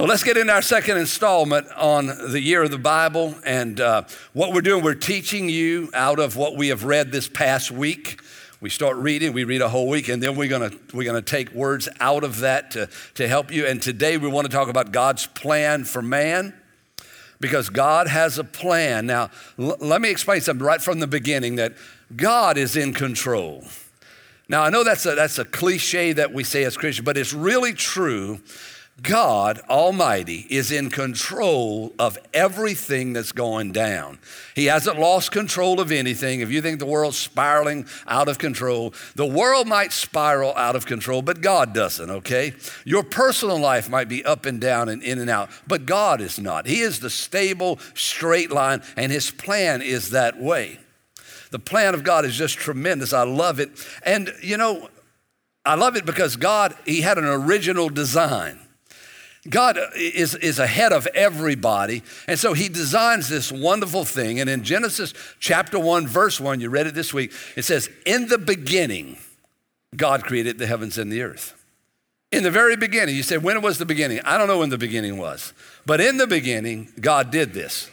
So let's get into our second installment on the year of the Bible. And uh, what we're doing, we're teaching you out of what we have read this past week. We start reading, we read a whole week, and then we're gonna, we're gonna take words out of that to, to help you. And today we want to talk about God's plan for man because God has a plan. Now, l- let me explain something right from the beginning that God is in control. Now, I know that's a, that's a cliche that we say as Christians, but it's really true God Almighty is in control of everything that's going down. He hasn't lost control of anything. If you think the world's spiraling out of control, the world might spiral out of control, but God doesn't, okay? Your personal life might be up and down and in and out, but God is not. He is the stable, straight line, and His plan is that way. The plan of God is just tremendous. I love it. And, you know, I love it because God, He had an original design. God uh, is, is ahead of everybody. And so he designs this wonderful thing. And in Genesis chapter 1, verse 1, you read it this week, it says, In the beginning, God created the heavens and the earth. In the very beginning, you say, when was the beginning? I don't know when the beginning was. But in the beginning, God did this.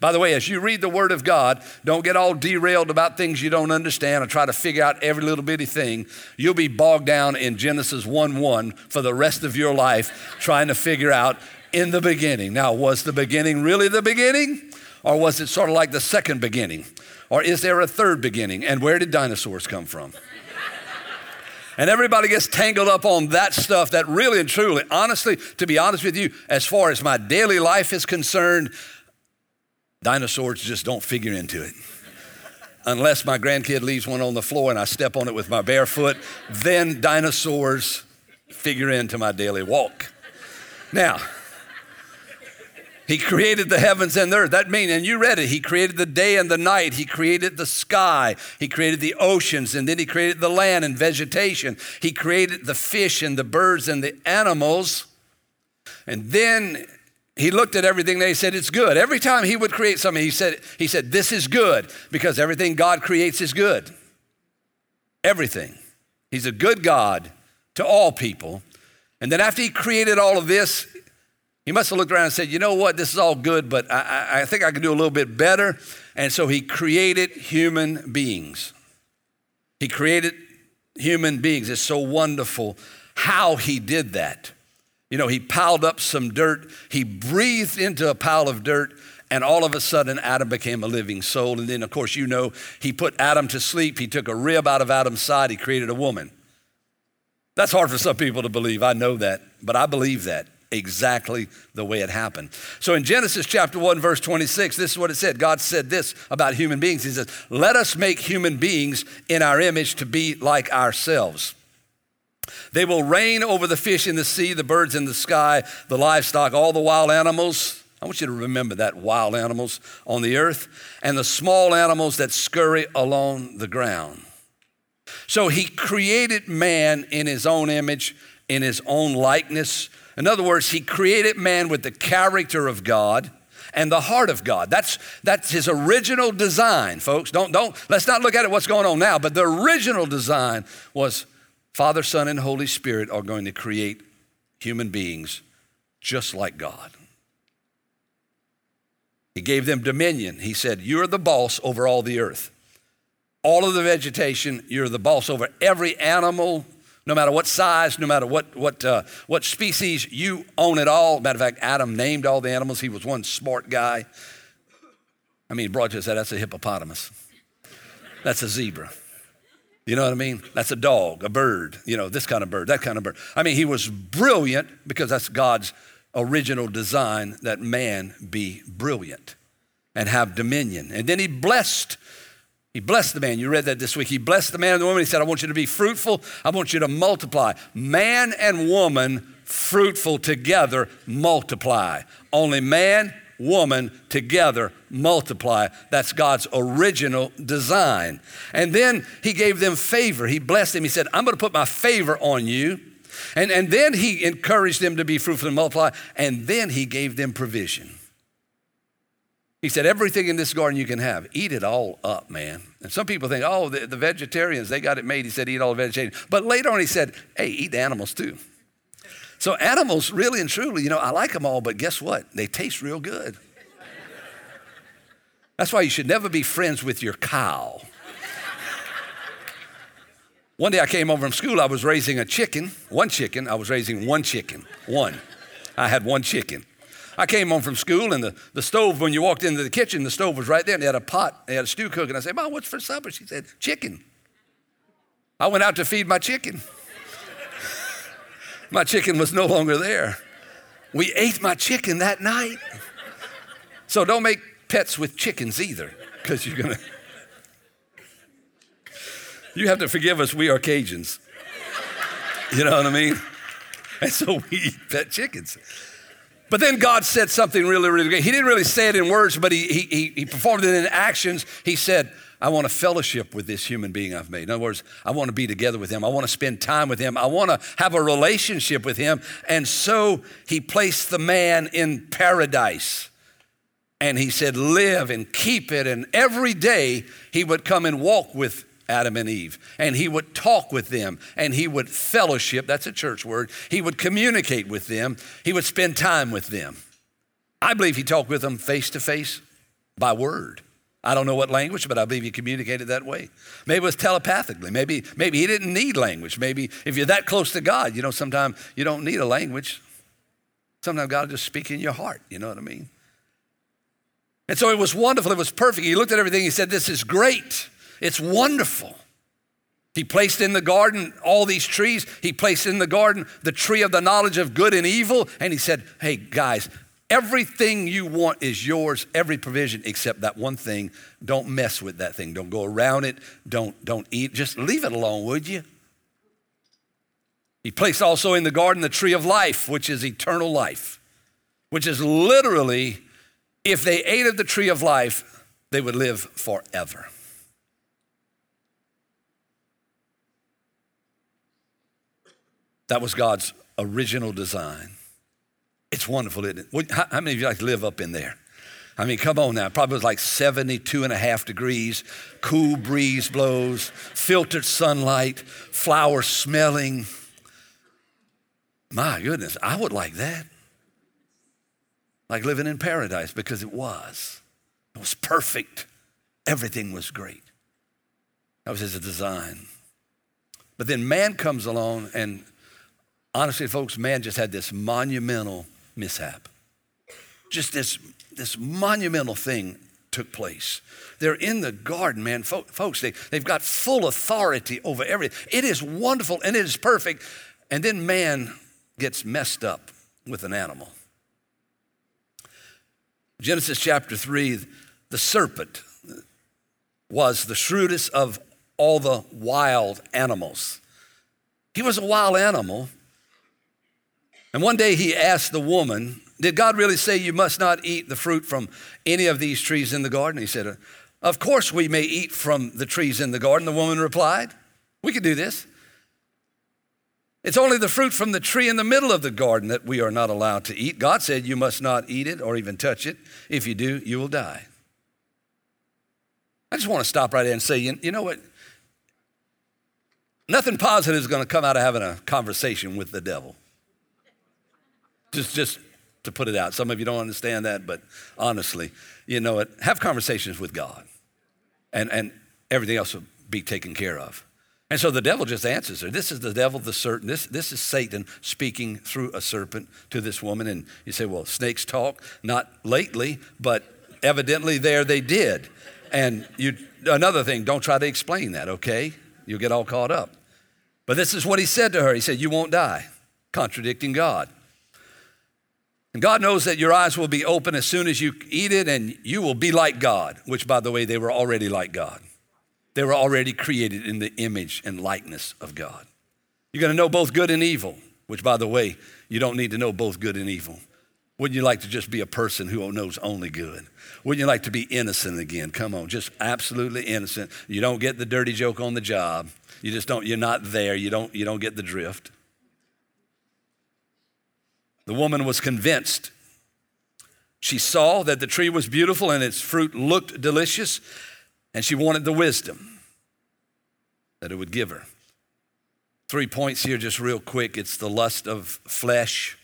By the way, as you read the Word of God, don't get all derailed about things you don't understand or try to figure out every little bitty thing. You'll be bogged down in Genesis 1 1 for the rest of your life trying to figure out in the beginning. Now, was the beginning really the beginning? Or was it sort of like the second beginning? Or is there a third beginning? And where did dinosaurs come from? And everybody gets tangled up on that stuff that really and truly, honestly, to be honest with you, as far as my daily life is concerned, Dinosaurs just don't figure into it. Unless my grandkid leaves one on the floor and I step on it with my bare foot, then dinosaurs figure into my daily walk. Now, he created the heavens and the earth. That means, and you read it, he created the day and the night. He created the sky. He created the oceans, and then he created the land and vegetation. He created the fish and the birds and the animals. And then he looked at everything they said it's good. Every time he would create something he said he said this is good because everything god creates is good. Everything. He's a good god to all people. And then after he created all of this he must have looked around and said you know what? This is all good but i, I think i can do a little bit better. And so he created human beings. He created human beings. It's so wonderful how he did that you know, he piled up some dirt, he breathed into a pile of dirt, and all of a sudden Adam became a living soul. And then, of course, you know, he put Adam to sleep, he took a rib out of Adam's side, he created a woman. That's hard for some people to believe. I know that, but I believe that exactly the way it happened. So in Genesis chapter 1 verse 26 this is what it said. God said this about human beings. He says, "Let us make human beings in our image to be like ourselves." They will reign over the fish in the sea, the birds in the sky, the livestock, all the wild animals. I want you to remember that wild animals on the earth and the small animals that scurry along the ground. So he created man in his own image, in his own likeness. In other words, he created man with the character of God and the heart of God. That's, that's his original design, folks. Don't, don't, let's not look at it what's going on now, but the original design was Father, Son, and Holy Spirit are going to create human beings just like God. He gave them dominion. He said, You're the boss over all the earth. All of the vegetation, you're the boss over every animal, no matter what size, no matter what, what, uh, what species, you own it all. Matter of fact, Adam named all the animals. He was one smart guy. I mean, broad said, That's a hippopotamus, that's a zebra. You know what I mean? That's a dog, a bird, you know, this kind of bird, that kind of bird. I mean, he was brilliant because that's God's original design that man be brilliant and have dominion. And then he blessed he blessed the man. You read that this week. He blessed the man and the woman. He said, I want you to be fruitful. I want you to multiply. Man and woman, fruitful together, multiply. Only man woman together multiply. That's God's original design. And then he gave them favor. He blessed them. He said, I'm going to put my favor on you. And, and then he encouraged them to be fruitful and multiply. And then he gave them provision. He said, Everything in this garden you can have, eat it all up, man. And some people think, oh, the, the vegetarians, they got it made. He said, eat all the vegetarians. But later on, he said, hey, eat the animals too. So animals, really and truly, you know, I like them all, but guess what? They taste real good. That's why you should never be friends with your cow. One day I came home from school, I was raising a chicken, one chicken, I was raising one chicken, one. I had one chicken. I came home from school and the, the stove, when you walked into the kitchen, the stove was right there and they had a pot, they had a stew cooking. I said, Mom, what's for supper? She said, chicken. I went out to feed my chicken. My chicken was no longer there. We ate my chicken that night. So don't make pets with chickens either, because you're going to. You have to forgive us, we are Cajuns. You know what I mean? And so we eat pet chickens. But then God said something really, really good. He didn't really say it in words, but he, he, he performed it in actions. He said, I want to fellowship with this human being I've made. In other words, I want to be together with him. I want to spend time with him. I want to have a relationship with him. And so he placed the man in paradise. And he said, Live and keep it. And every day he would come and walk with Adam and Eve. And he would talk with them and he would fellowship. That's a church word. He would communicate with them. He would spend time with them. I believe he talked with them face to face by word. I don't know what language, but I believe he communicated that way. Maybe it was telepathically. Maybe, maybe he didn't need language. Maybe if you're that close to God, you know, sometimes you don't need a language. Sometimes God will just speak in your heart. You know what I mean? And so it was wonderful. It was perfect. He looked at everything. He said, This is great. It's wonderful. He placed in the garden all these trees. He placed in the garden the tree of the knowledge of good and evil. And he said, Hey, guys, everything you want is yours, every provision except that one thing. Don't mess with that thing. Don't go around it. Don't, don't eat. Just leave it alone, would you? He placed also in the garden the tree of life, which is eternal life, which is literally, if they ate of the tree of life, they would live forever. That was God's original design. It's wonderful, isn't it? How, many of you like to live up in there? I mean, come on now. Probably was like 72 and a half degrees, cool breeze blows, filtered sunlight, flowers smelling. My goodness, I would like that. Like living in paradise because it was. It was perfect. Everything was great. That was his design. But then man comes along and honestly, folks, man just had this monumental mishap. Just this, this monumental thing took place. They're in the garden, man. Folks, they, they've got full authority over everything. It is wonderful and it is perfect. And then man gets messed up with an animal. Genesis chapter 3 the serpent was the shrewdest of all the wild animals. He was a wild animal, and one day he asked the woman, Did God really say you must not eat the fruit from any of these trees in the garden? He said, Of course we may eat from the trees in the garden. The woman replied, We could do this. It's only the fruit from the tree in the middle of the garden that we are not allowed to eat. God said you must not eat it or even touch it. If you do, you will die. I just want to stop right there and say, you know what? Nothing positive is going to come out of having a conversation with the devil. Just, just to put it out. Some of you don't understand that, but honestly, you know what? Have conversations with God, and, and everything else will be taken care of. And so the devil just answers her. This is the devil, the serpent. This, this is Satan speaking through a serpent to this woman. And you say, well, snakes talk. Not lately, but evidently there they did. And you, another thing, don't try to explain that, okay? You'll get all caught up. But this is what he said to her. He said, You won't die, contradicting God. And God knows that your eyes will be open as soon as you eat it, and you will be like God, which, by the way, they were already like God. They were already created in the image and likeness of God. You're going to know both good and evil, which, by the way, you don't need to know both good and evil. Wouldn't you like to just be a person who knows only good? Wouldn't you like to be innocent again? Come on, just absolutely innocent. You don't get the dirty joke on the job. You just don't, you're not there. You don't, you don't get the drift. The woman was convinced. She saw that the tree was beautiful and its fruit looked delicious, and she wanted the wisdom that it would give her. Three points here, just real quick. It's the lust of flesh,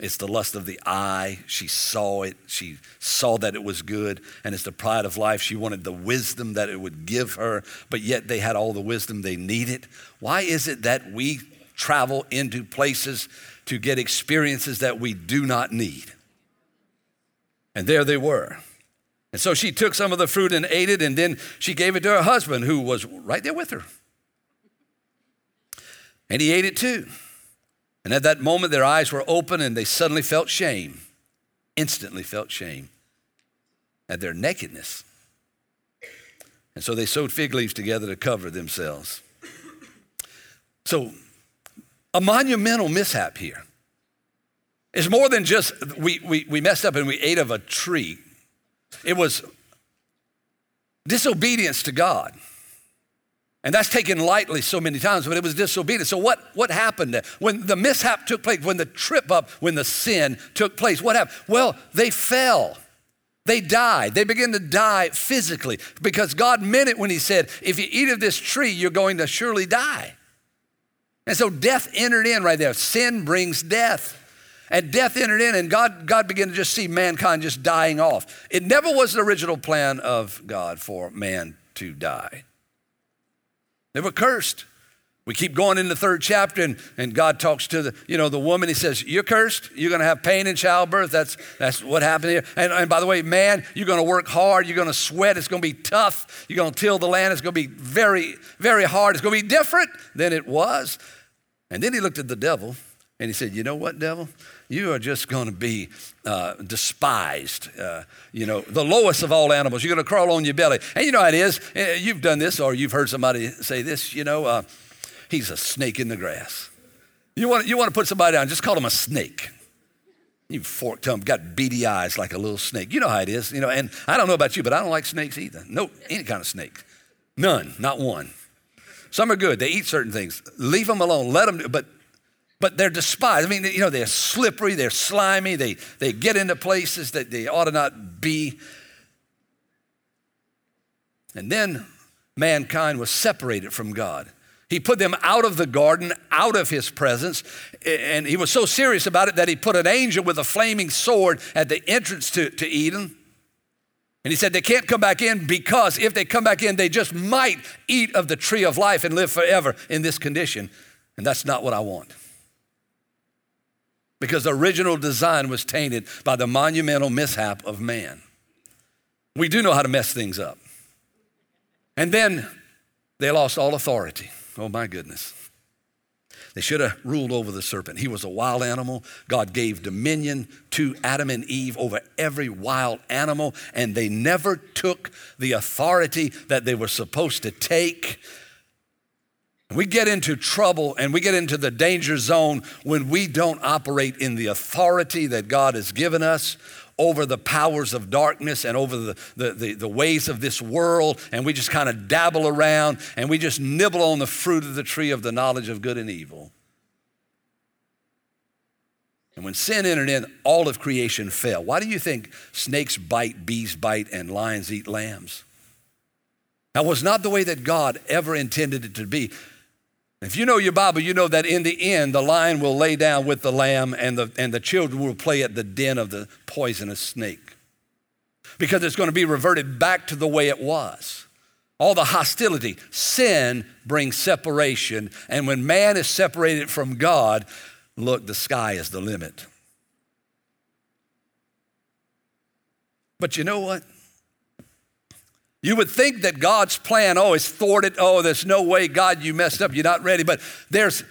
it's the lust of the eye. She saw it. She saw that it was good. And it's the pride of life. She wanted the wisdom that it would give her, but yet they had all the wisdom they needed. Why is it that we travel into places to get experiences that we do not need? And there they were. And so she took some of the fruit and ate it, and then she gave it to her husband, who was right there with her. And he ate it too. And at that moment, their eyes were open and they suddenly felt shame, instantly felt shame at their nakedness. And so they sewed fig leaves together to cover themselves. So, a monumental mishap here. It's more than just we, we, we messed up and we ate of a tree, it was disobedience to God. And that's taken lightly so many times, but it was disobedience. So, what, what happened when the mishap took place, when the trip up, when the sin took place? What happened? Well, they fell. They died. They began to die physically because God meant it when He said, If you eat of this tree, you're going to surely die. And so death entered in right there. Sin brings death. And death entered in, and God, God began to just see mankind just dying off. It never was the original plan of God for man to die. They were cursed. We keep going in the third chapter, and, and God talks to the, you know, the woman. He says, You're cursed. You're going to have pain in childbirth. That's, that's what happened here. And, and by the way, man, you're going to work hard. You're going to sweat. It's going to be tough. You're going to till the land. It's going to be very, very hard. It's going to be different than it was. And then he looked at the devil and he said, You know what, devil? You are just going to be uh, despised. Uh, you know, the lowest of all animals. You're going to crawl on your belly. And you know how it is. Uh, you've done this, or you've heard somebody say this. You know, uh, he's a snake in the grass. You want, you want to put somebody down, just call him a snake. You forked tongue, got beady eyes like a little snake. You know how it is. You know, and I don't know about you, but I don't like snakes either. No, any kind of snake. None, not one. Some are good. They eat certain things. Leave them alone. Let them. But but they're despised. I mean, you know, they're slippery, they're slimy, they, they get into places that they ought to not be. And then mankind was separated from God. He put them out of the garden, out of his presence, and he was so serious about it that he put an angel with a flaming sword at the entrance to, to Eden. And he said they can't come back in because if they come back in, they just might eat of the tree of life and live forever in this condition. And that's not what I want because the original design was tainted by the monumental mishap of man. We do know how to mess things up. And then they lost all authority. Oh my goodness. They should have ruled over the serpent. He was a wild animal. God gave dominion to Adam and Eve over every wild animal, and they never took the authority that they were supposed to take. We get into trouble and we get into the danger zone when we don't operate in the authority that God has given us over the powers of darkness and over the, the, the, the ways of this world, and we just kind of dabble around and we just nibble on the fruit of the tree of the knowledge of good and evil. And when sin entered in, all of creation fell. Why do you think snakes bite, bees bite, and lions eat lambs? That was not the way that God ever intended it to be. If you know your Bible, you know that in the end, the lion will lay down with the lamb and the, and the children will play at the den of the poisonous snake. Because it's going to be reverted back to the way it was. All the hostility, sin brings separation. And when man is separated from God, look, the sky is the limit. But you know what? You would think that God's plan, oh, is thwarted. Oh, there's no way, God, you messed up. You're not ready. But there's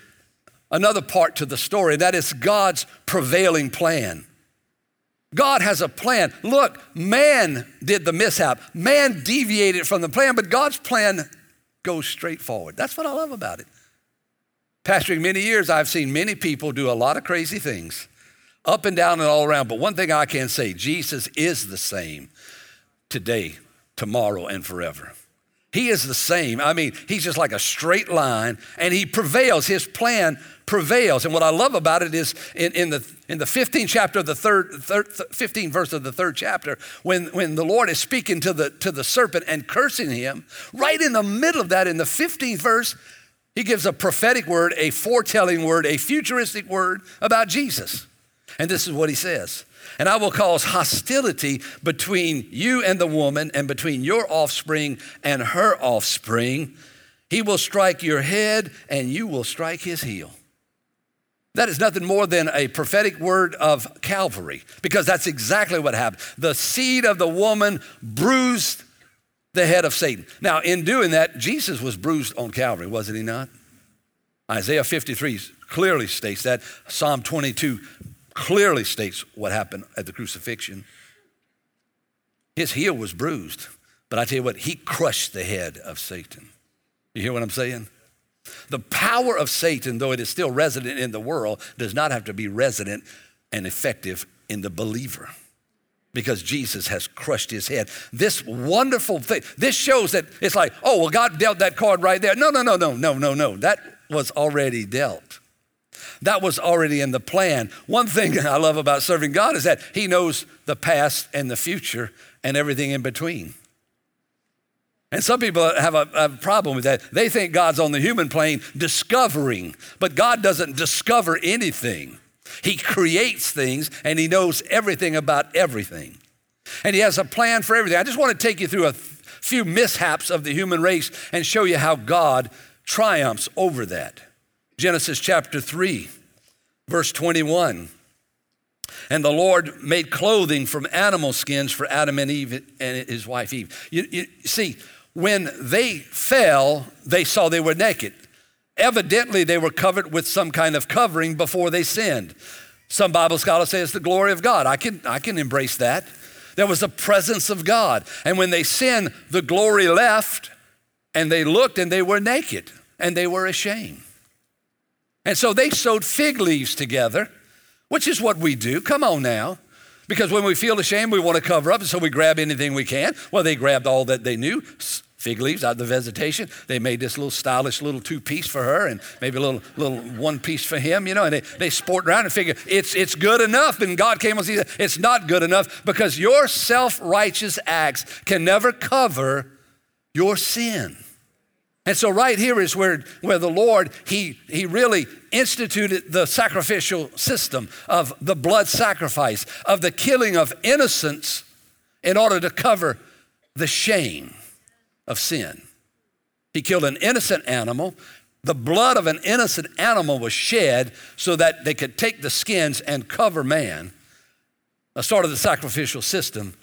another part to the story that is God's prevailing plan. God has a plan. Look, man did the mishap, man deviated from the plan, but God's plan goes straight forward. That's what I love about it. Pastoring many years, I've seen many people do a lot of crazy things, up and down and all around. But one thing I can say Jesus is the same today, tomorrow, and forever. He is the same. I mean, he's just like a straight line and he prevails. His plan prevails. And what I love about it is in, in the, in the 15th chapter of the third, third 15th verse of the third chapter, when, when the Lord is speaking to the, to the serpent and cursing him, right in the middle of that, in the 15th verse, He gives a prophetic word, a foretelling word, a futuristic word about Jesus. And this is what he says And I will cause hostility between you and the woman, and between your offspring and her offspring. He will strike your head, and you will strike his heel. That is nothing more than a prophetic word of Calvary, because that's exactly what happened. The seed of the woman bruised the head of Satan. Now, in doing that, Jesus was bruised on Calvary, wasn't he not? Isaiah 53 clearly states that. Psalm 22 clearly states what happened at the crucifixion. His heel was bruised, but I tell you what, he crushed the head of Satan. You hear what I'm saying? The power of Satan, though it is still resident in the world, does not have to be resident and effective in the believer because Jesus has crushed his head. This wonderful thing, this shows that it's like, oh, well, God dealt that card right there. No, no, no, no, no, no, no. That was already dealt. That was already in the plan. One thing I love about serving God is that He knows the past and the future and everything in between. And some people have a, a, problem with that. They think God's on the human plane discovering, but God doesn't discover anything. He creates things and He knows everything about everything. And He has a plan for everything. I just want to take you through a few mishaps of the human race and show you how God triumphs over that. Genesis chapter 3, verse 21. And the Lord made clothing from animal skins for Adam and Eve and his wife Eve. You, you see, when they fell, they saw they were naked. Evidently, they were covered with some kind of covering before they sinned. Some Bible scholars say it's the glory of God. I can, I can embrace that. There was the presence of God. And when they sinned, the glory left, and they looked and they were naked and they were ashamed. And so they sewed fig leaves together, which is what we do. Come on now. Because when we feel ashamed, we want to cover up, and so we grab anything we can. Well, they grabbed all that they knew, fig leaves out of the vegetation. They made this little stylish little two piece for her and maybe a little little one piece for him, you know, and they, they sport around and figure it's, it's good enough. And God came and said, it's not good enough because your self righteous acts can never cover your sin. And so right here is where, where the Lord, he, he really instituted the sacrificial system of the blood sacrifice, of the killing of innocents in order to cover the shame of sin. He killed an innocent animal. The blood of an innocent animal was shed so that they could take the skins and cover man. A sort of the sacrificial system,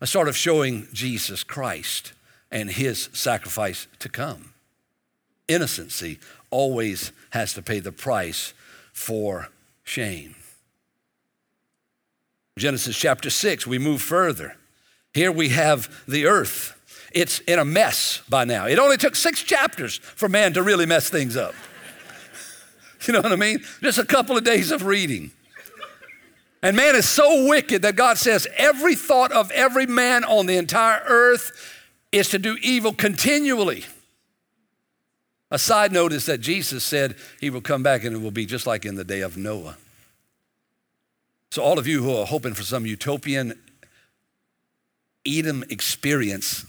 a sort of showing Jesus Christ and his sacrifice to come. Innocency always has to pay the price for shame. Genesis chapter 6, we move further. Here we have the earth it's in a mess by now. It only took six chapters for man to really mess things up. You know what I mean? Just a couple of days of reading. And man is so wicked that God says every thought of every man on the entire earth is to do evil continually. A side note is that Jesus said he will come back and it will be just like in the day of Noah. So, all of you who are hoping for some utopian Eden experience,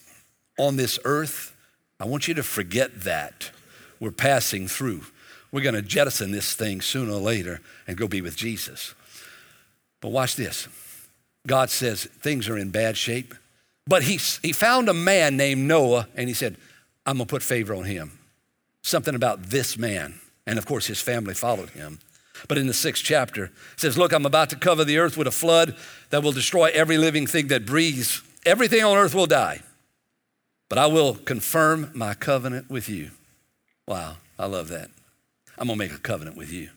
on this earth, I want you to forget that. We're passing through. We're going to jettison this thing sooner or later and go be with Jesus. But watch this. God says things are in bad shape. But he, he found a man named Noah and he said, I'm going to put favor on him. Something about this man. And of course, his family followed him. But in the sixth chapter, it says, Look, I'm about to cover the earth with a flood that will destroy every living thing that breathes. Everything on earth will die but I will confirm my covenant with you. Wow, I love that. I'm gonna make a covenant with you.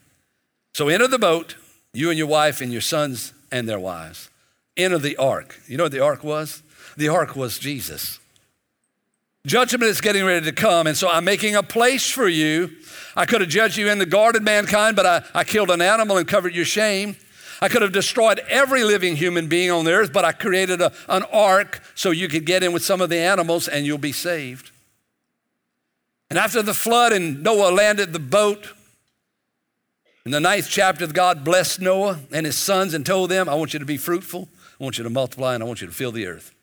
So enter the boat, you and your wife and your sons and their wives. Enter the ark. You know what the ark was? The ark was Jesus. Judgment is getting ready to come, and so I'm making a place for you. I could have judged you in the garden, mankind, but I, I killed an animal and covered your shame. I could have destroyed every living human being on the earth, but I created a, an ark so you could get in with some of the animals and you'll be saved. And after the flood and Noah landed the boat, in the ninth chapter, God blessed Noah and his sons and told them, I want you to be fruitful, I want you to multiply, and I want you to fill the earth.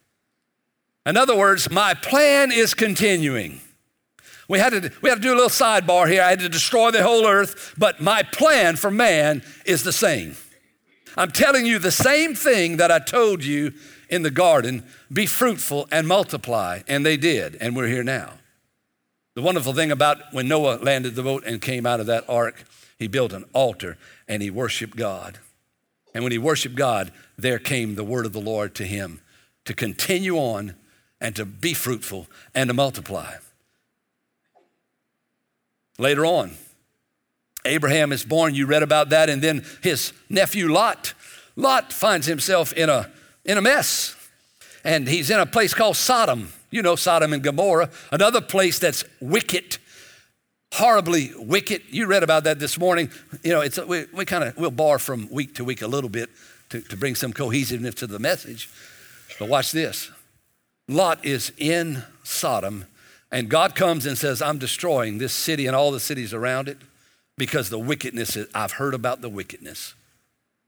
In other words, my plan is continuing. We had, to, we had to do a little sidebar here. I had to destroy the whole earth, but my plan for man is the same. I'm telling you the same thing that I told you in the garden be fruitful and multiply. And they did, and we're here now. The wonderful thing about when Noah landed the boat and came out of that ark, he built an altar and he worshiped God. And when he worshiped God, there came the word of the Lord to him to continue on and to be fruitful and to multiply. Later on, Abraham is born. You read about that. And then his nephew Lot. Lot finds himself in a, in a mess. And he's in a place called Sodom. You know, Sodom and Gomorrah, another place that's wicked, horribly wicked. You read about that this morning. You know, it's, we, we kind of, we'll bar from week to week a little bit to, to bring some cohesiveness to the message. But watch this Lot is in Sodom, and God comes and says, I'm destroying this city and all the cities around it because the wickedness, I've heard about the wickedness.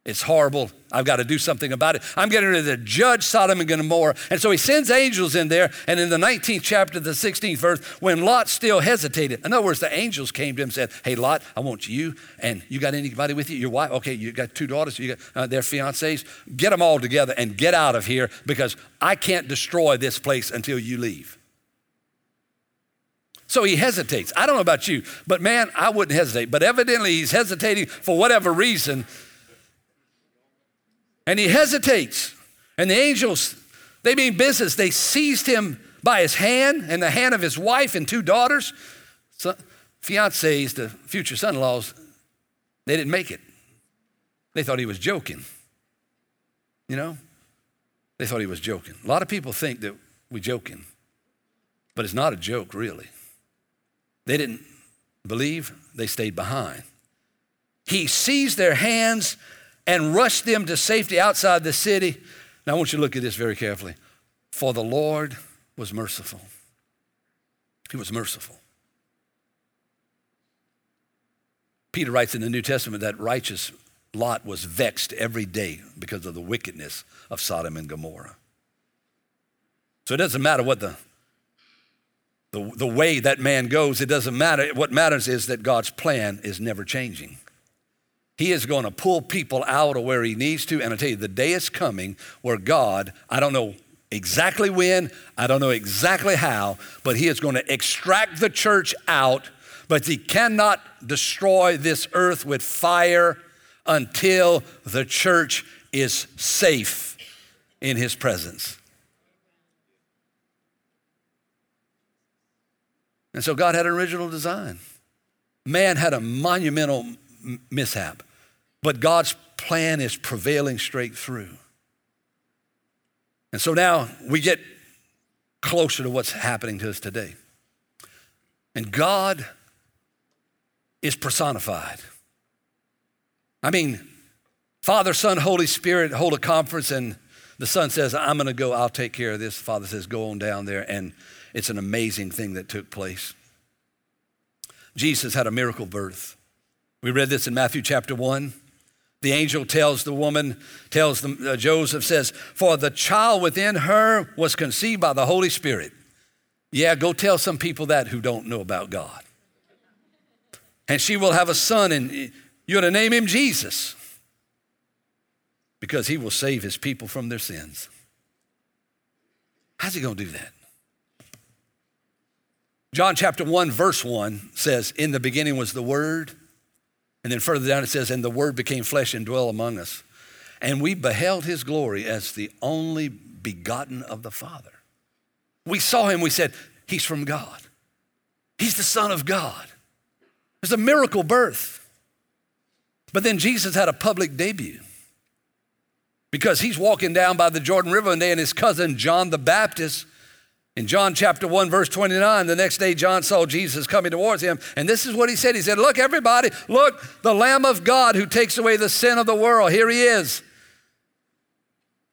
It's horrible. I've got to do something about it. I'm getting ready to judge Sodom and Gomorrah. And so he sends angels in there. And in the 19th chapter, the 16th verse, when Lot still hesitated, in other words, the angels came to him and said, Hey, Lot, I want you. And you got anybody with you? Your wife? Okay, you got two daughters. You got uh, their fiancés. Get them all together and get out of here because I can't destroy this place until you leave. So he hesitates. I don't know about you, but man, I wouldn't hesitate. But evidently, he's hesitating for whatever reason. And he hesitates. And the angels, they mean business. They seized him by his hand and the hand of his wife and two daughters. So, fiancés, the future son in laws, they didn't make it. They thought he was joking. You know? They thought he was joking. A lot of people think that we're joking, but it's not a joke, really. They didn't believe, they stayed behind. He seized their hands and rushed them to safety outside the city. Now, I want you to look at this very carefully. For the Lord was merciful. He was merciful. Peter writes in the New Testament that righteous Lot was vexed every day because of the wickedness of Sodom and Gomorrah. So it doesn't matter what the, the, the way that man goes, it doesn't matter. What matters is that God's plan is never changing. He is going to pull people out of where he needs to. And I tell you, the day is coming where God, I don't know exactly when, I don't know exactly how, but he is going to extract the church out, but he cannot destroy this earth with fire until the church is safe in his presence. And so God had an original design. Man had a monumental mishap. But God's plan is prevailing straight through. And so now we get closer to what's happening to us today. And God is personified. I mean, Father, Son, Holy Spirit hold a conference, and the Son says, I'm going to go, I'll take care of this. The Father says, Go on down there. And it's an amazing thing that took place. Jesus had a miracle birth. We read this in Matthew chapter 1. The angel tells the woman, tells the, uh, Joseph, says, For the child within her was conceived by the Holy Spirit. Yeah, go tell some people that who don't know about God. And she will have a son, and you're to name him Jesus because he will save his people from their sins. How's he going to do that? John chapter 1, verse 1 says, In the beginning was the Word and then further down it says, And the Word became flesh and dwelt among us. And we beheld his glory as the only begotten of the Father. We saw him, we said, He's from God. He's the Son of God. It's a miracle birth. But then Jesus had a public debut because he's walking down by the Jordan River one day, and his cousin John the Baptist in John chapter 1, verse 29, the next day John saw Jesus coming towards him, and this is what he said. He said, Look, everybody, look, the Lamb of God who takes away the sin of the world. Here he is.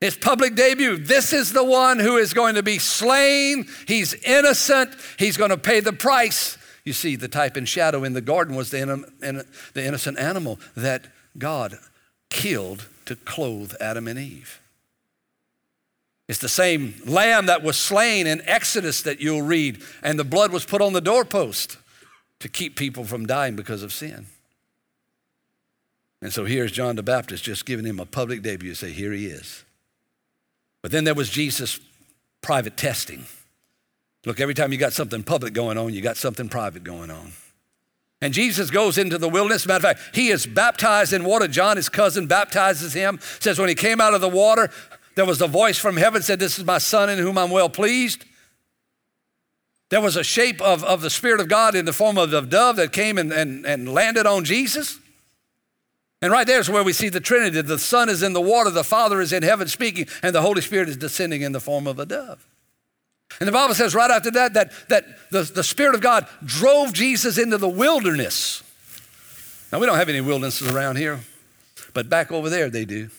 His public debut. This is the one who is going to be slain. He's innocent. He's going to pay the price. You see, the type and shadow in the garden was the, the innocent animal that God killed to clothe Adam and Eve. It's the same lamb that was slain in Exodus that you'll read, and the blood was put on the doorpost to keep people from dying because of sin. And so here's John the Baptist just giving him a public debut. Say, here he is. But then there was Jesus' private testing. Look, every time you got something public going on, you got something private going on. And Jesus goes into the wilderness. Matter of fact, he is baptized in water. John, his cousin, baptizes him. Says when he came out of the water, there was a voice from heaven said, This is my son in whom I'm well pleased. There was a shape of, of the Spirit of God in the form of a dove that came and, and, and landed on Jesus. And right there is where we see the Trinity. The Son is in the water, the Father is in heaven speaking, and the Holy Spirit is descending in the form of a dove. And the Bible says right after that that, that the, the Spirit of God drove Jesus into the wilderness. Now, we don't have any wildernesses around here, but back over there they do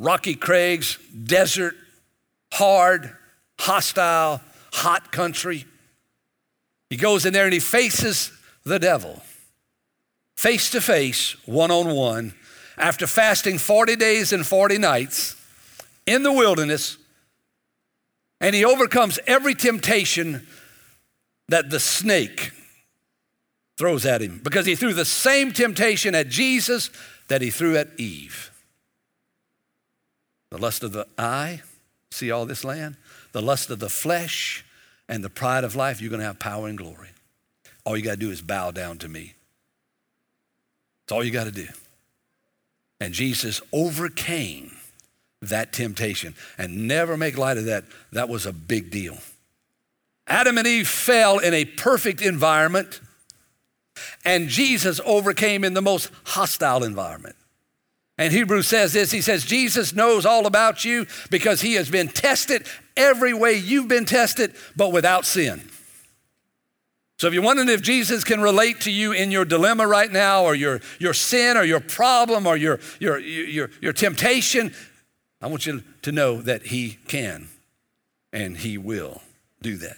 rocky crags, desert, hard, hostile, hot country. He goes in there and he faces the devil face to face, one on one, after fasting 40 days and 40 nights in the wilderness. And he overcomes every temptation that the snake throws at him because he threw the same temptation at Jesus that he threw at Eve. The lust of the eye, see all this land? The lust of the flesh and the pride of life, you're going to have power and glory. All you got to do is bow down to me. That's all you got to do. And Jesus overcame that temptation. And never make light of that. That was a big deal. Adam and Eve fell in a perfect environment, and Jesus overcame in the most hostile environment. And Hebrews says this He says, Jesus knows all about you because he has been tested every way you've been tested, but without sin. So if you're wondering if Jesus can relate to you in your dilemma right now, or your, your sin, or your problem, or your, your, your, your temptation, I want you to know that he can and he will do that.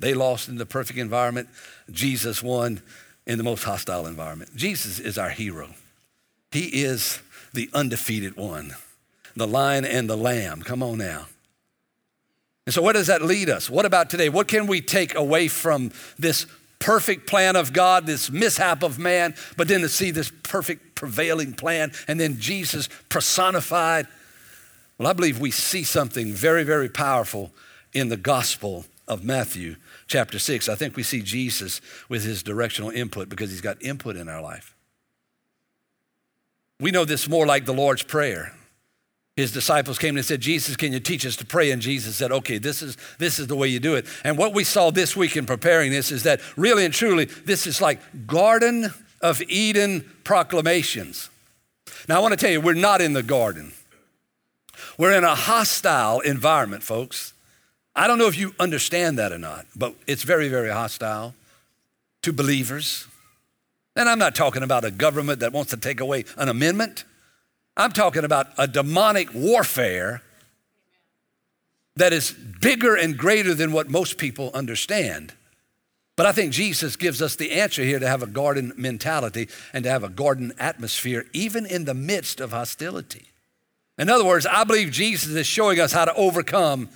They lost in the perfect environment. Jesus won in the most hostile environment. Jesus is our hero. He is the undefeated one, the lion and the lamb. Come on now. And so, where does that lead us? What about today? What can we take away from this perfect plan of God, this mishap of man, but then to see this perfect prevailing plan and then Jesus personified? Well, I believe we see something very, very powerful in the Gospel of Matthew, chapter 6. I think we see Jesus with his directional input because he's got input in our life. We know this more like the Lord's Prayer. His disciples came and said, Jesus, can you teach us to pray? And Jesus said, okay, this is, this is the way you do it. And what we saw this week in preparing this is that really and truly, this is like Garden of Eden proclamations. Now, I want to tell you, we're not in the garden. We're in a hostile environment, folks. I don't know if you understand that or not, but it's very, very hostile to believers. And I'm not talking about a government that wants to take away an amendment. I'm talking about a demonic warfare that is bigger and greater than what most people understand. But I think Jesus gives us the answer here to have a garden mentality and to have a garden atmosphere, even in the midst of hostility. In other words, I believe Jesus is showing us how to overcome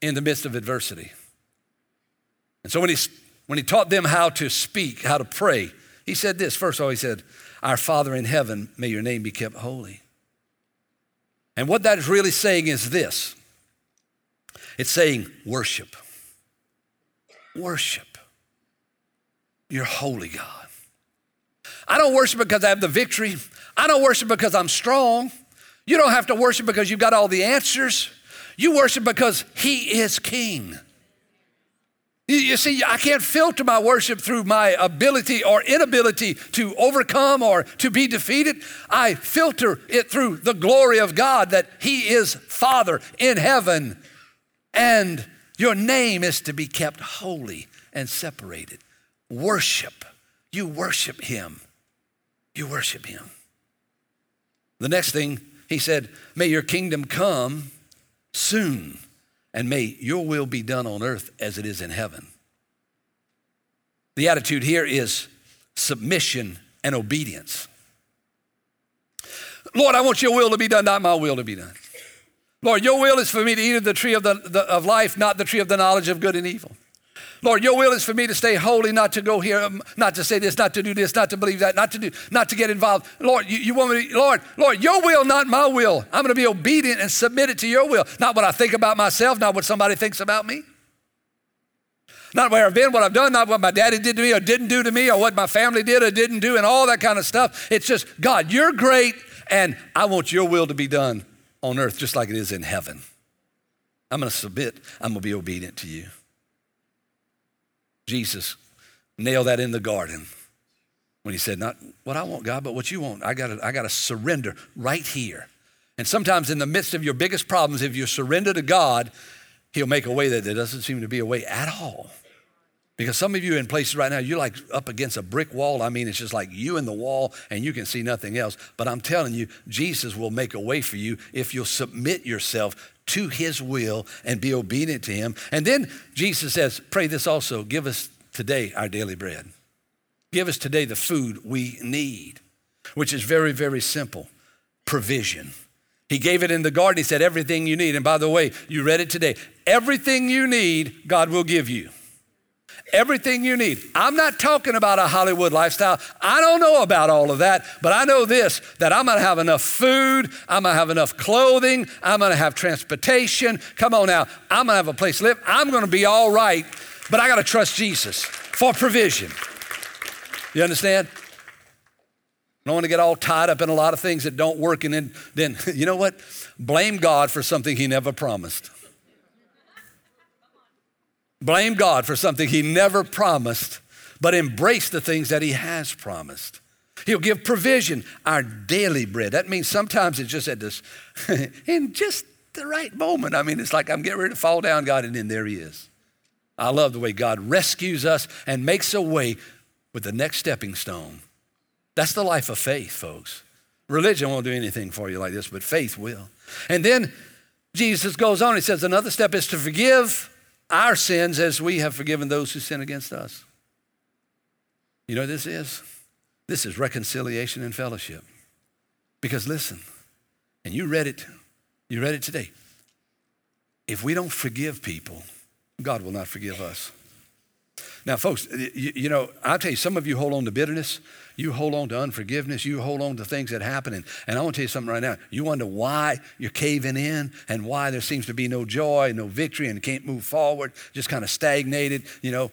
in the midst of adversity. And so when he, when he taught them how to speak, how to pray, he said this first of all, he said, Our Father in heaven, may your name be kept holy. And what that is really saying is this it's saying worship. Worship. You're holy, God. I don't worship because I have the victory. I don't worship because I'm strong. You don't have to worship because you've got all the answers. You worship because He is King. You see, I can't filter my worship through my ability or inability to overcome or to be defeated. I filter it through the glory of God that He is Father in heaven and your name is to be kept holy and separated. Worship. You worship Him. You worship Him. The next thing, He said, May your kingdom come soon and may your will be done on earth as it is in heaven. The attitude here is submission and obedience. Lord, I want your will to be done, not my will to be done. Lord, your will is for me to eat of the tree of, the, the, of life, not the tree of the knowledge of good and evil. Lord, your will is for me to stay holy, not to go here, um, not to say this, not to do this, not to believe that, not to do, not to get involved. Lord, you, you want me to, Lord, Lord, your will, not my will. I'm going to be obedient and submitted to your will, not what I think about myself, not what somebody thinks about me. Not where I've been, what I've done, not what my daddy did to me or didn't do to me, or what my family did or didn't do, and all that kind of stuff. It's just, God, you're great, and I want your will to be done on earth just like it is in heaven. I'm going to submit, I'm going to be obedient to you. Jesus nailed that in the garden when he said, Not what I want, God, but what you want. I got I gotta surrender right here. And sometimes, in the midst of your biggest problems, if you surrender to God, He'll make a way that there doesn't seem to be a way at all. Because some of you in places right now, you're like up against a brick wall. I mean, it's just like you and the wall, and you can see nothing else. But I'm telling you, Jesus will make a way for you if you'll submit yourself to his will and be obedient to him. And then Jesus says, Pray this also give us today our daily bread. Give us today the food we need, which is very, very simple provision. He gave it in the garden. He said, Everything you need. And by the way, you read it today. Everything you need, God will give you everything you need. I'm not talking about a Hollywood lifestyle. I don't know about all of that, but I know this that I'm going to have enough food, I'm going to have enough clothing, I'm going to have transportation. Come on now, I'm going to have a place to live. I'm going to be all right, but I got to trust Jesus for provision. You understand? I don't want to get all tied up in a lot of things that don't work and then, then you know what? Blame God for something he never promised. Blame God for something He never promised, but embrace the things that He has promised. He'll give provision, our daily bread. That means sometimes it's just at this, in just the right moment. I mean, it's like I'm getting ready to fall down, God, and then there He is. I love the way God rescues us and makes a way with the next stepping stone. That's the life of faith, folks. Religion won't do anything for you like this, but faith will. And then Jesus goes on, he says, another step is to forgive our sins as we have forgiven those who sin against us. You know this is? This is reconciliation and fellowship. Because listen, and you read it, you read it today. If we don't forgive people, God will not forgive us. Now, folks, you, you, know, I'll tell you, some of you hold on to bitterness, you hold on to unforgiveness, you hold on to things that happen. And, and I want to tell you something right now. You wonder why you're caving in and why there seems to be no joy, no victory, and can't move forward, just kind of stagnated. You know,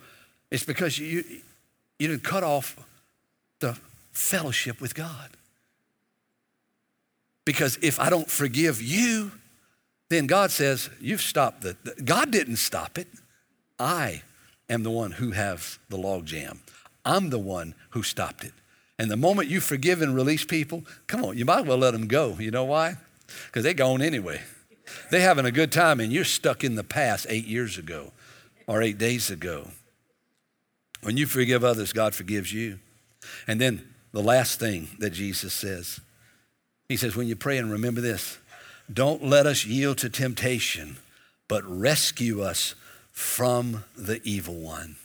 it's because you, you didn't cut off the fellowship with God. Because if I don't forgive you, then God says, You've stopped the, the God didn't stop it. I am the one who have the logjam. I'm the one who stopped it. And the moment you forgive and release people, come on, you might well let them go. You know why? Because they're gone anyway. They're having a good time, and you're stuck in the past eight years ago or eight days ago. When you forgive others, God forgives you. And then the last thing that Jesus says, He says, when you pray and remember this, don't let us yield to temptation, but rescue us from the evil one.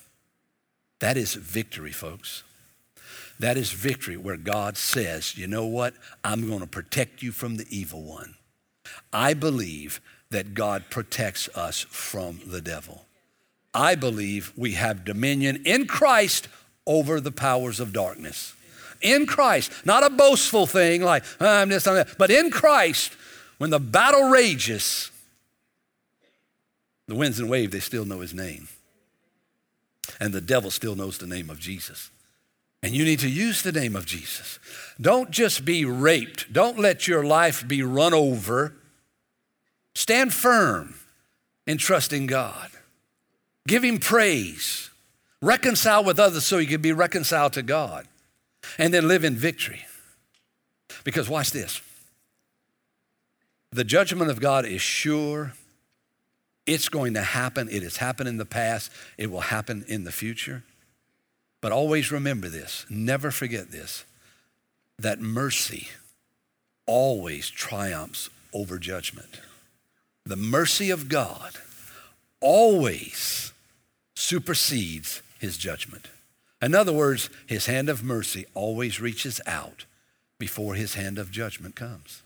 That is victory, folks. That is victory where God says, you know what? I'm going to protect you from the evil one. I believe that God protects us from the devil. I believe we have dominion in Christ over the powers of darkness. In Christ, not a boastful thing like, oh, I'm this, I'm that, but in Christ, when the battle rages, the winds and waves, they still know his name. And the devil still knows the name of Jesus. And you need to use the name of Jesus. Don't just be raped. Don't let your life be run over. Stand firm in trusting God. Give Him praise. Reconcile with others so you can be reconciled to God. And then live in victory. Because watch this the judgment of God is sure it's going to happen. It has happened in the past. It will happen in the future. But always remember this, never forget this, that mercy always triumphs over judgment. The mercy of God always supersedes his judgment. In other words, his hand of mercy always reaches out before his hand of judgment comes.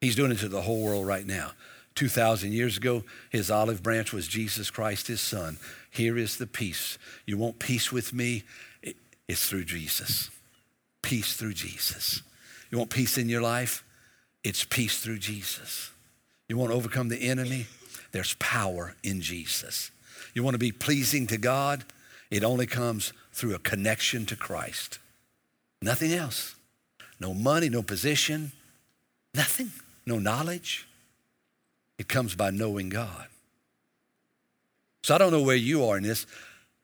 He's doing it to the whole world right now. 2,000 years ago, his olive branch was Jesus Christ, his son. Here is the peace. You want peace with me? It's through Jesus. Peace through Jesus. You want peace in your life? It's peace through Jesus. You want to overcome the enemy? There's power in Jesus. You want to be pleasing to God? It only comes through a connection to Christ. Nothing else. No money, no position, nothing, no knowledge. It comes by knowing God. So I don't know where you are in this.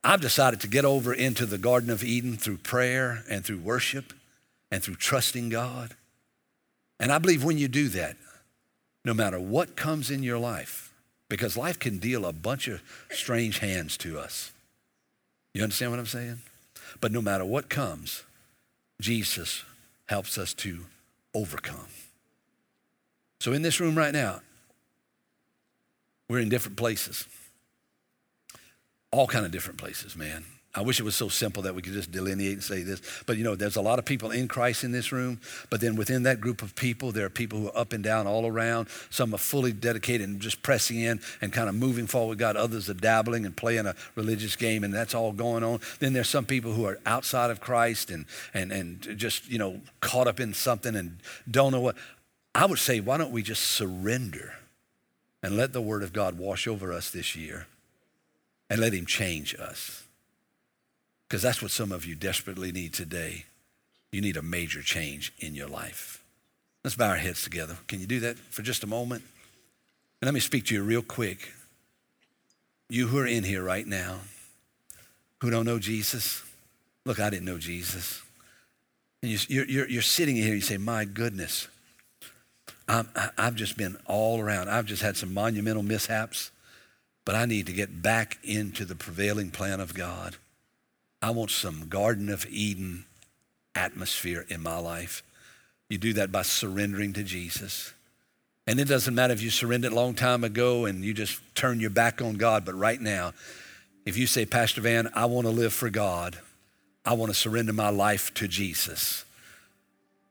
I've decided to get over into the Garden of Eden through prayer and through worship and through trusting God. And I believe when you do that, no matter what comes in your life, because life can deal a bunch of strange hands to us. You understand what I'm saying? But no matter what comes, Jesus helps us to overcome. So in this room right now, we're in different places. All kind of different places, man. I wish it was so simple that we could just delineate and say this. But you know, there's a lot of people in Christ in this room. But then within that group of people, there are people who are up and down all around. Some are fully dedicated and just pressing in and kind of moving forward. God, others are dabbling and playing a religious game, and that's all going on. Then there's some people who are outside of Christ and and and just you know caught up in something and don't know what. I would say, why don't we just surrender and let the Word of God wash over us this year, and let Him change us. Because that's what some of you desperately need today. You need a major change in your life. Let's bow our heads together. Can you do that for just a moment? And let me speak to you real quick. You who are in here right now, who don't know Jesus, look, I didn't know Jesus. And you, are you're, you're sitting here, and you say, My goodness, i have just been all around. I've just had some monumental mishaps, but I need to get back into the prevailing plan of God. I want some Garden of Eden atmosphere in my life. You do that by surrendering to Jesus. And it doesn't matter if you surrendered a long time ago and you just turn your back on God, but right now, if you say, Pastor Van, I want to live for God, I want to surrender my life to Jesus.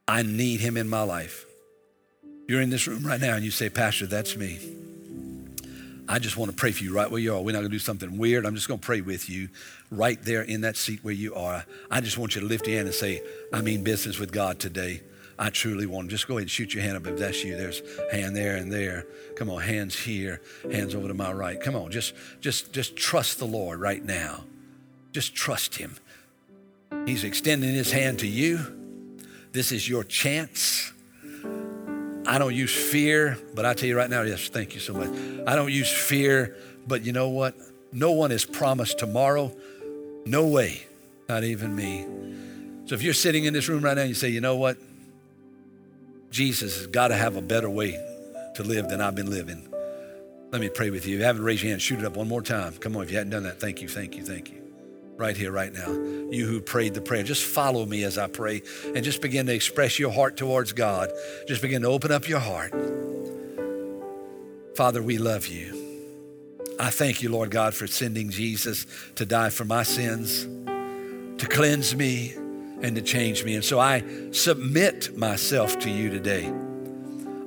I need him in my life. You're in this room right now and you say, Pastor, that's me. I just want to pray for you right where you are. We're not going to do something weird. I'm just going to pray with you right there in that seat where you are. I just want you to lift your hand and say, I mean business with God today. I truly want. Just go ahead and shoot your hand up if that's you. There's hand there and there. Come on, hands here, hands over to my right. Come on, just just just trust the Lord right now. Just trust him. He's extending his hand to you. This is your chance. I don't use fear, but I tell you right now, yes, thank you so much. I don't use fear, but you know what? No one is promised tomorrow. No way, not even me. So if you're sitting in this room right now and you say, you know what? Jesus has got to have a better way to live than I've been living. Let me pray with you. If you haven't raised your hand, shoot it up one more time. Come on, if you hadn't done that, thank you, thank you, thank you right here, right now. You who prayed the prayer, just follow me as I pray and just begin to express your heart towards God. Just begin to open up your heart. Father, we love you. I thank you, Lord God, for sending Jesus to die for my sins, to cleanse me, and to change me. And so I submit myself to you today.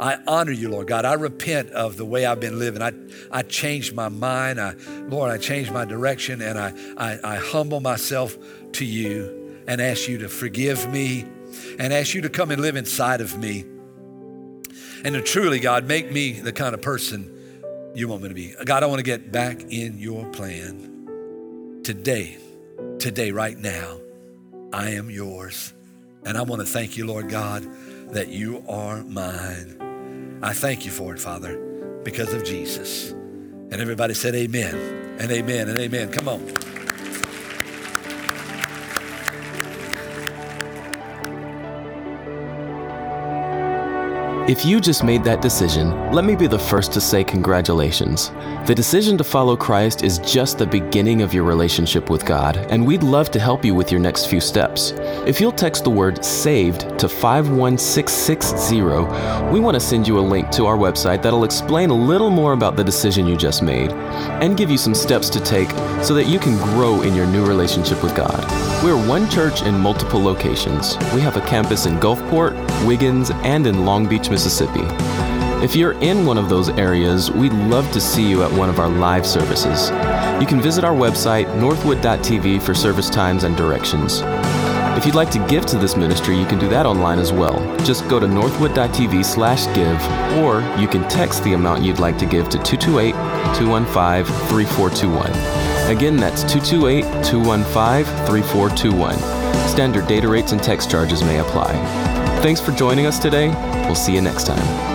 I honor you, Lord God. I repent of the way I've been living. I, I changed my mind. I, Lord, I changed my direction and I, I, I humble myself to you and ask you to forgive me and ask you to come and live inside of me. And to truly, God, make me the kind of person you want me to be. God, I want to get back in your plan today, today, right now. I am yours. And I want to thank you, Lord God, that you are mine. I thank you for it, Father, because of Jesus. And everybody said, Amen and amen and amen. Come on. If you just made that decision, let me be the first to say congratulations. The decision to follow Christ is just the beginning of your relationship with God, and we'd love to help you with your next few steps. If you'll text the word SAVED to 51660, we want to send you a link to our website that'll explain a little more about the decision you just made and give you some steps to take so that you can grow in your new relationship with God. We're one church in multiple locations. We have a campus in Gulfport, Wiggins, and in Long Beach, Mississippi. If you're in one of those areas, we'd love to see you at one of our live services. You can visit our website, northwood.tv, for service times and directions. If you'd like to give to this ministry, you can do that online as well. Just go to northwood.tv slash give, or you can text the amount you'd like to give to 228 215 3421. Again, that's 228 215 3421. Standard data rates and text charges may apply. Thanks for joining us today. We'll see you next time.